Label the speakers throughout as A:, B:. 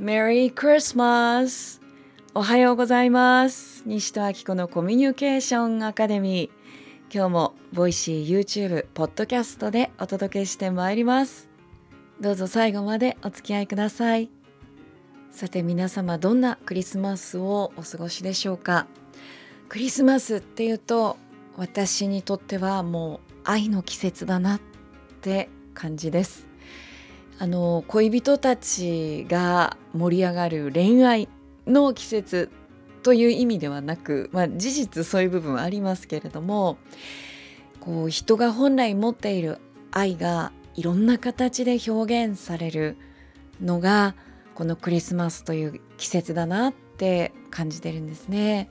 A: Merry Christmas! おはようございます。西任暁子のコミュニケーションアカデミー。今日もボイシー YouTube、ポッドキャストでお届けしてまいります。どうぞ最後までお付き合いください。さて皆様どんなクリスマスをお過ごしでしょうか。クリスマスっていうと私にとってはもう愛の季節だなって感じです。あの恋人たちが盛り上がる恋愛の季節という意味ではなく、まあ、事実そういう部分はありますけれどもこう人が本来持っている愛がいろんな形で表現されるのがこのクリスマスという季節だなって感じてるんですね。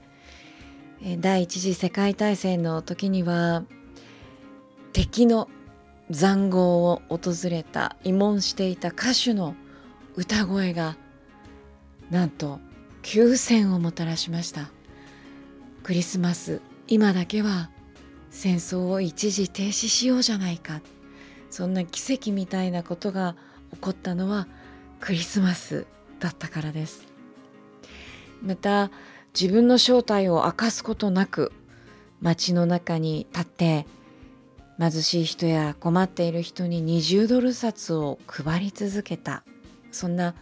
A: 第一次世界大戦の時には敵の塹壕を訪れた慰問していた歌手の歌声がなんと休戦をもたらしました。クリスマス今だけは戦争を一時停止しようじゃないか。そんな奇跡みたいなことが起こったのはクリスマスだったからです。また自分の正体を明かすことなく街の中に立って貧しい人や困っている人に20ドル札を配り続けた。そんな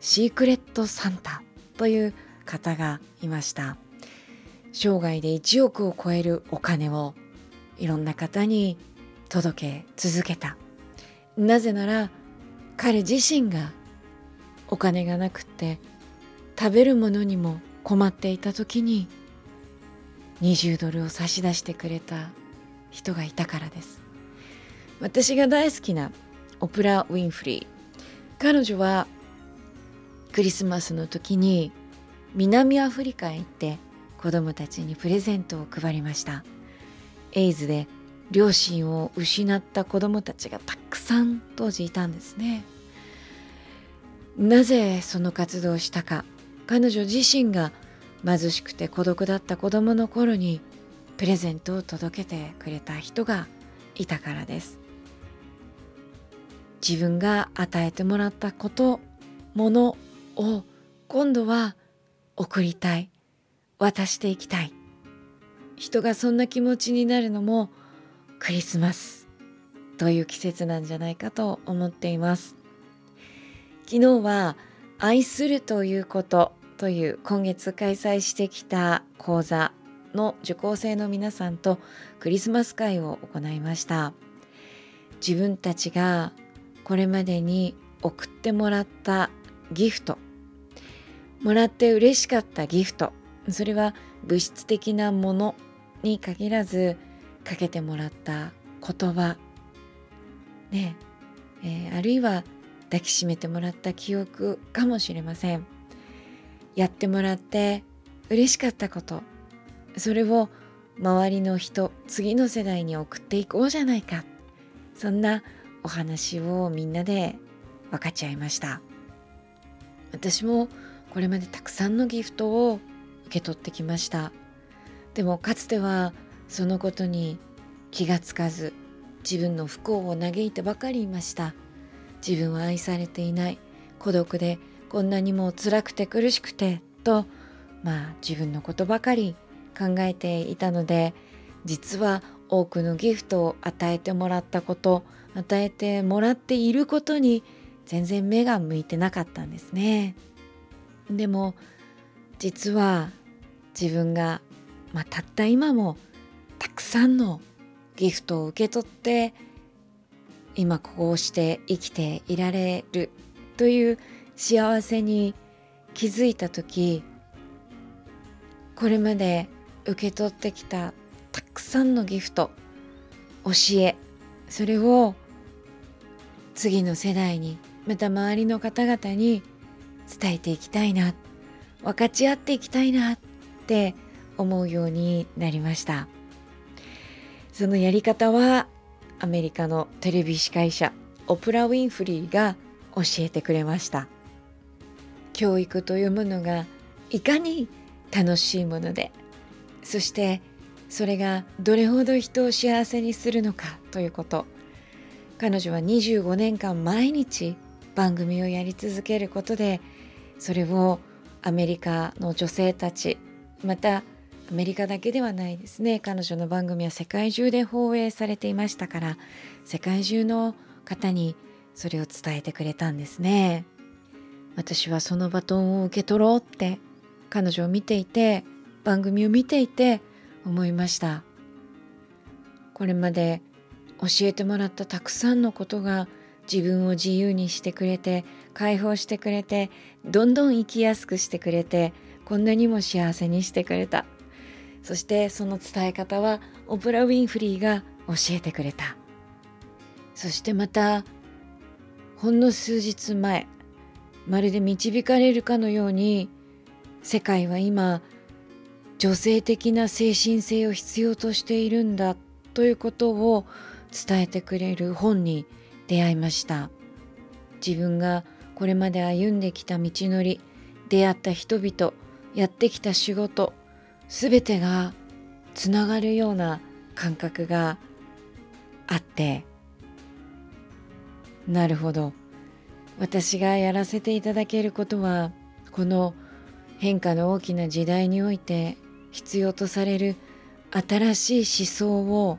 A: シークレットサンタという方がいました。生涯で1億を超えるお金をいろんな方に届け続けた。なぜなら彼自身がお金がなくって食べるものにも困っていた時に20ドルを差し出してくれた。人がいたからです。私が大好きなオプラ・ウィンフリー。彼女はクリスマスの時に南アフリカへ行って子供たちにプレゼントを配りました。エイズで両親を失った子供たちがたくさん当時いたんですね。なぜその活動をしたか。彼女自身が貧しくて孤独だった子供の頃にプレゼントを届けてくれた人がいたからです。自分が与えてもらったことものを今度は送りたい。渡していきたい。人がそんな気持ちになるのもクリスマスという季節なんじゃないかと思っています。昨日は愛するということという今月開催してきた講座の受講生の皆さんとクリスマス会を行いました。自分たちがこれまでに送ってもらったギフトもらって嬉しかったギフトそれは物質的なものに限らずかけてもらった言葉ねえー、あるいは抱きしめてもらった記憶かもしれません。やってもらって嬉しかったことそれを周りの人次の世代に送っていこうじゃないか。そんなお話をみんなで分かち合いました。私もこれまでたくさんのギフトを受け取ってきました。でもかつてはそのことに気がつかず自分の不幸を嘆いてばかりいました。自分は愛されていない。孤独でこんなにも辛くて苦しくてとまあ自分のことばかり考えていたので実は多くのギフトを与えてもらったこと与えてもらっていることに全然目が向いてなかったんですね。でも実は自分が、まあ、たった今もたくさんのギフトを受け取って今こうして生きていられるという幸せに気づいた時これまで受け取ってきたたくさんのギフト教えそれを次の世代にまた周りの方々に伝えていきたいな分かち合っていきたいなって思うようになりました。そのやり方はアメリカのテレビ司会者オプラ・ウィンフリーが教えてくれました。教育というものがいかに楽しいものでそしてそれがどれほど人を幸せにするのかということ。彼女は25年間毎日番組をやり続けることでそれをアメリカの女性たちまたアメリカだけではないですね。彼女の番組は世界中で放映されていましたから世界中の方にそれを伝えてくれたんですね。私はそのバトンを受け取ろうって彼女を見ていて番組を見ていて思いました。これまで教えてもらったたくさんのことが自分を自由にしてくれて解放してくれてどんどん生きやすくしてくれてこんなにも幸せにしてくれた。そしてその伝え方はオプラ・ウィンフリーが教えてくれた。そしてまたほんの数日前まるで導かれるかのように世界は今女性的な精神性を必要としているんだということを伝えてくれる本に出会いました。自分がこれまで歩んできた道のり出会った人々やってきた仕事全てがつながるような感覚があって。なるほど。私がやらせていただけることはこの変化の大きな時代において必要とされる新しい思想を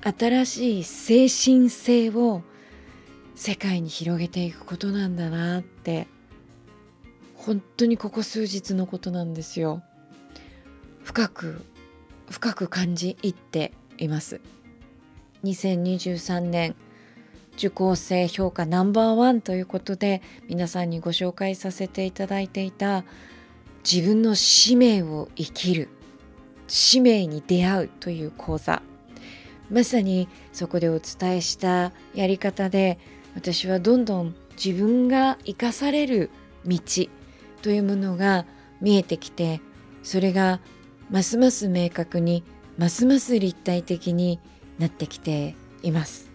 A: 新しい精神性を世界に広げていくことなんだなって本当にここ数日のことなんですよ。深く深く感じいっています。2023年受講生評価ナンバーワンということで皆さんにご紹介させていただいていた自分の使命を生きる使命に出会うという講座。まさにそこでお伝えしたやり方で私はどんどん自分が生かされる道というものが見えてきてそれがますます明確にますます立体的になってきています。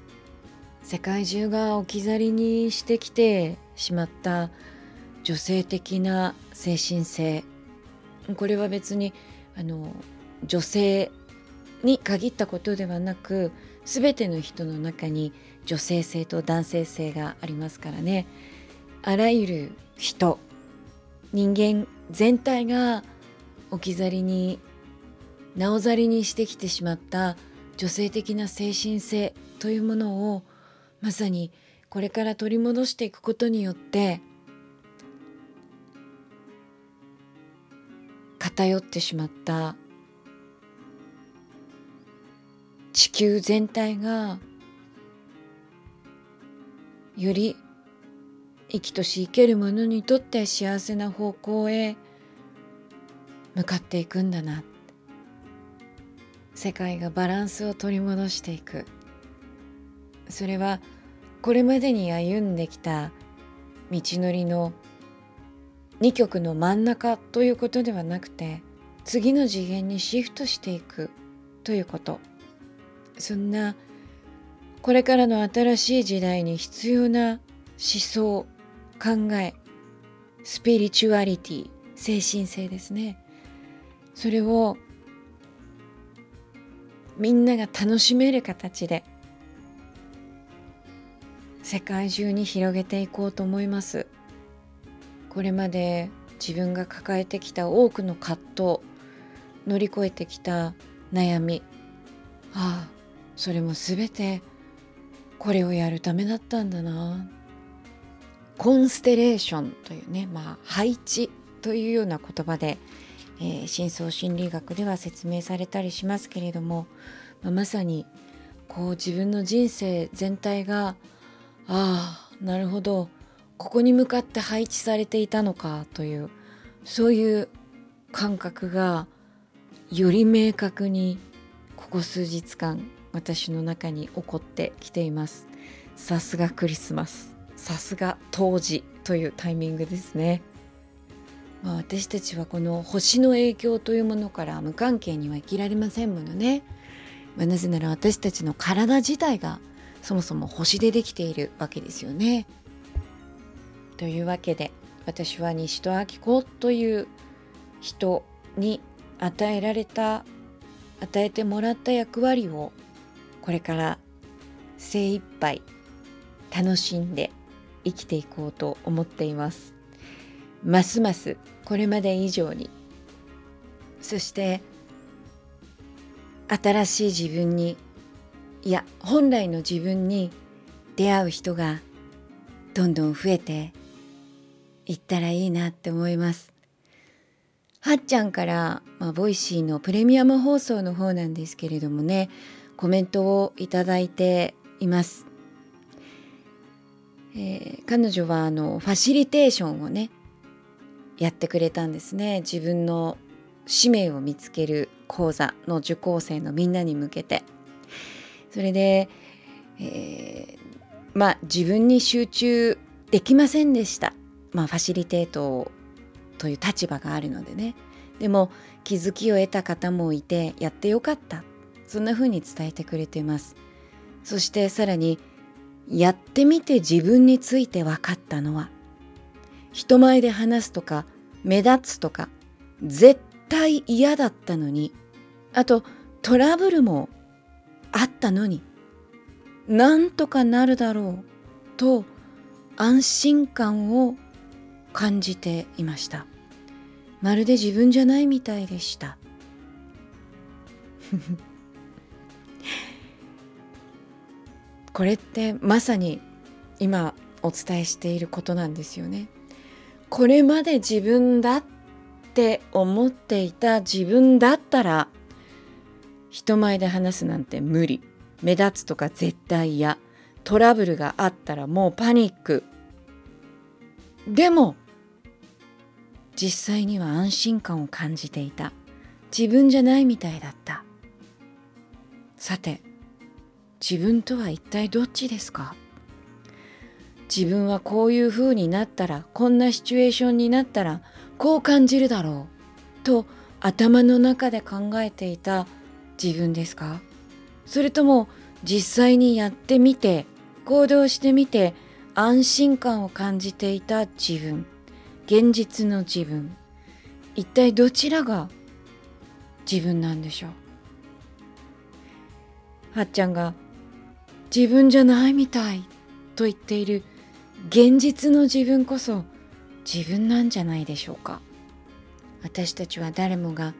A: 世界中が置き去りにしてきてしまった女性的な精神性。これは別にあの女性に限ったことではなく全ての人の中に女性性と男性性がありますからね。あらゆる人人間全体が置き去りになおざりにしてきてしまった女性的な精神性というものをまさにこれから取り戻していくことによって偏ってしまった地球全体がより生きとし生ける者にとって幸せな方向へ向かっていくんだな。世界がバランスを取り戻していく。それはこれまでに歩んできた道のりの2極の真ん中ということではなくて次の次元にシフトしていくということ。そんなこれからの新しい時代に必要な思想考えスピリチュアリティ精神性ですね。それをみんなが楽しめる形で世界中に広げていこうと思います。これまで自分が抱えてきた多くの葛藤乗り越えてきた悩みああそれも全てこれをやるためだったんだな。コンステレーションというね、まあ、配置というような言葉で、えー、深層心理学では説明されたりしますけれども、まあ、まさにこう自分の人生全体がああなるほどここに向かって配置されていたのかというそういう感覚がより明確にここ数日間私の中に起こってきています。さすがクリスマス。さすが当時というタイミングですね、まあ、私たちはこの星の影響というものから無関係には生きられませんものね、まあ、なぜなら私たちの体自体がそもそも星でできているわけですよね。というわけで私は西戸明子という人に与えられた与えてもらった役割をこれから精一杯楽しんで生きていこうと思っていますますますこれまで以上にそして新しい自分にいや本来の自分に出会う人がどんどん増えていったらいいなって思います。はっちゃんから、まあ、ボイシーのプレミアム放送の方なんですけれどもねコメントをいただいています。えー、彼女はあのファシリテーションをねやってくれたんですね。自分の使命を見つける講座の受講生のみんなに向けて。それで、えー、まあ自分に集中できませんでした、まあ、ファシリテートをという立場があるのでね。でも気づきを得た方もいてやってよかった。そんな風に伝えてくれています。そしてさらにやってみて自分について分かったのは人前で話すとか目立つとか絶対嫌だったのにあとトラブルもあったのになんとかなるだろうと安心感を感じていました。まるで自分じゃないみたいでした。これってまさに今お伝えしていることなんですよね。これまで自分だって思っていた自分だったら人前で話すなんて無理。目立つとか絶対嫌。トラブルがあったらもうパニック。でも実際には安心感を感じていた。自分じゃないみたいだった。さて自分とは一体どっちですか？自分はこういう風になったらこんなシチュエーションになったらこう感じるだろうと頭の中で考えていた自分ですか？それとも実際にやってみて行動してみて安心感を感じていた自分。現実の自分。一体どちらが自分なんでしょう？はっちゃんが自分じゃないみたいと言っている現実の自分こそ自分なんじゃないでしょうか？私たちは誰もが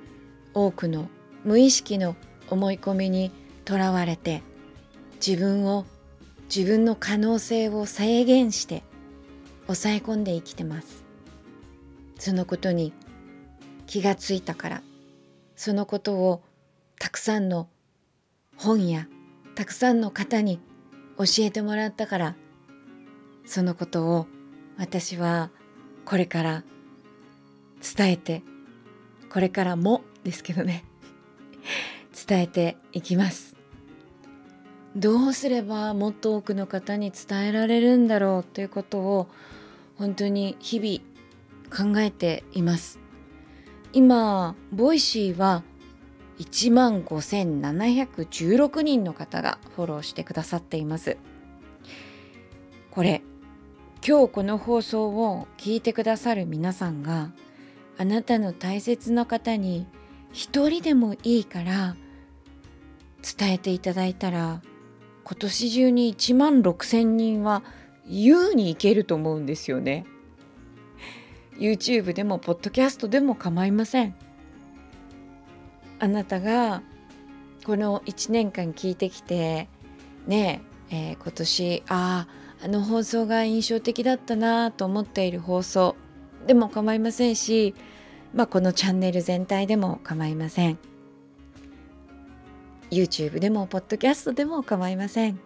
A: 多くの無意識の思い込みにとらわれて自分を自分の可能性を制限して抑え込んで生きてます。そのことに気がついたからそのことをたくさんの本やたくさんの方に教えてもらったからそのことを私はこれから伝えてこれからもですけどね 伝えていきます。どうすればもっと多くの方に伝えられるんだろうということを本当に日々考えています今ボイシーは1万5716人の方がフォローしてくださっていますこれ今日この放送を聞いてくださる皆さんがあなたの大切な方に一人でもいいから伝えていただいたら今年中に1万6,000人は優にいけると思うんですよね。YouTube でもポッドキャストでも構いません。あなたがこの1年間聞いてきてねええー、今年あああの放送が印象的だったなと思っている放送でも構いませんし、まあ、このチャンネル全体でも構いません YouTube でもポッドキャストでも構いません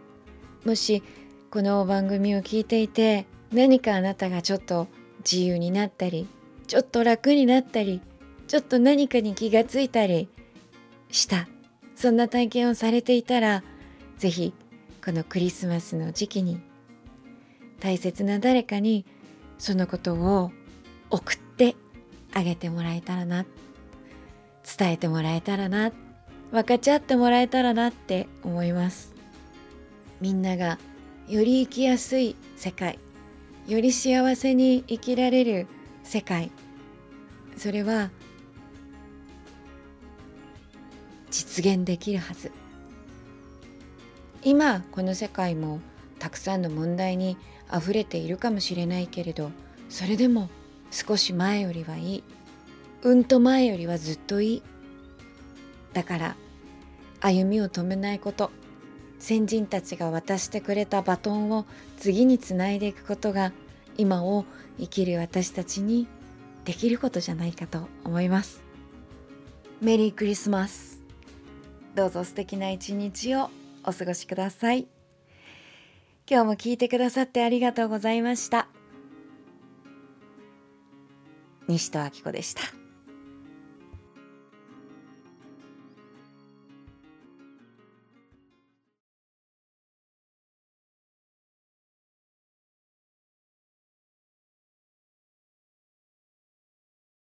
A: もしこの番組を聞いていて何かあなたがちょっと自由になったりちょっと楽になったりちょっと何かに気がついたりした。そんな体験をされていたら是非このクリスマスの時期に大切な誰かにそのことを送ってあげてもらえたらな伝えてもらえたらな分かち合ってもらえたらなって思います。みんながより生きやすい世界より幸せに生きられる世界。それは実現できるはず。今この世界もたくさんの問題に溢れているかもしれないけれどそれでも少し前よりはいい。うんと前よりはずっといい。だから歩みを止めないこと。先人たちが渡してくれたバトンを次につないでいくことが今を生きる私たちにできることじゃないかと思います。メリークリスマス。どうぞ素敵な一日をお過ごしください。今日も聞いてくださってありがとうございました。西戸明子でした。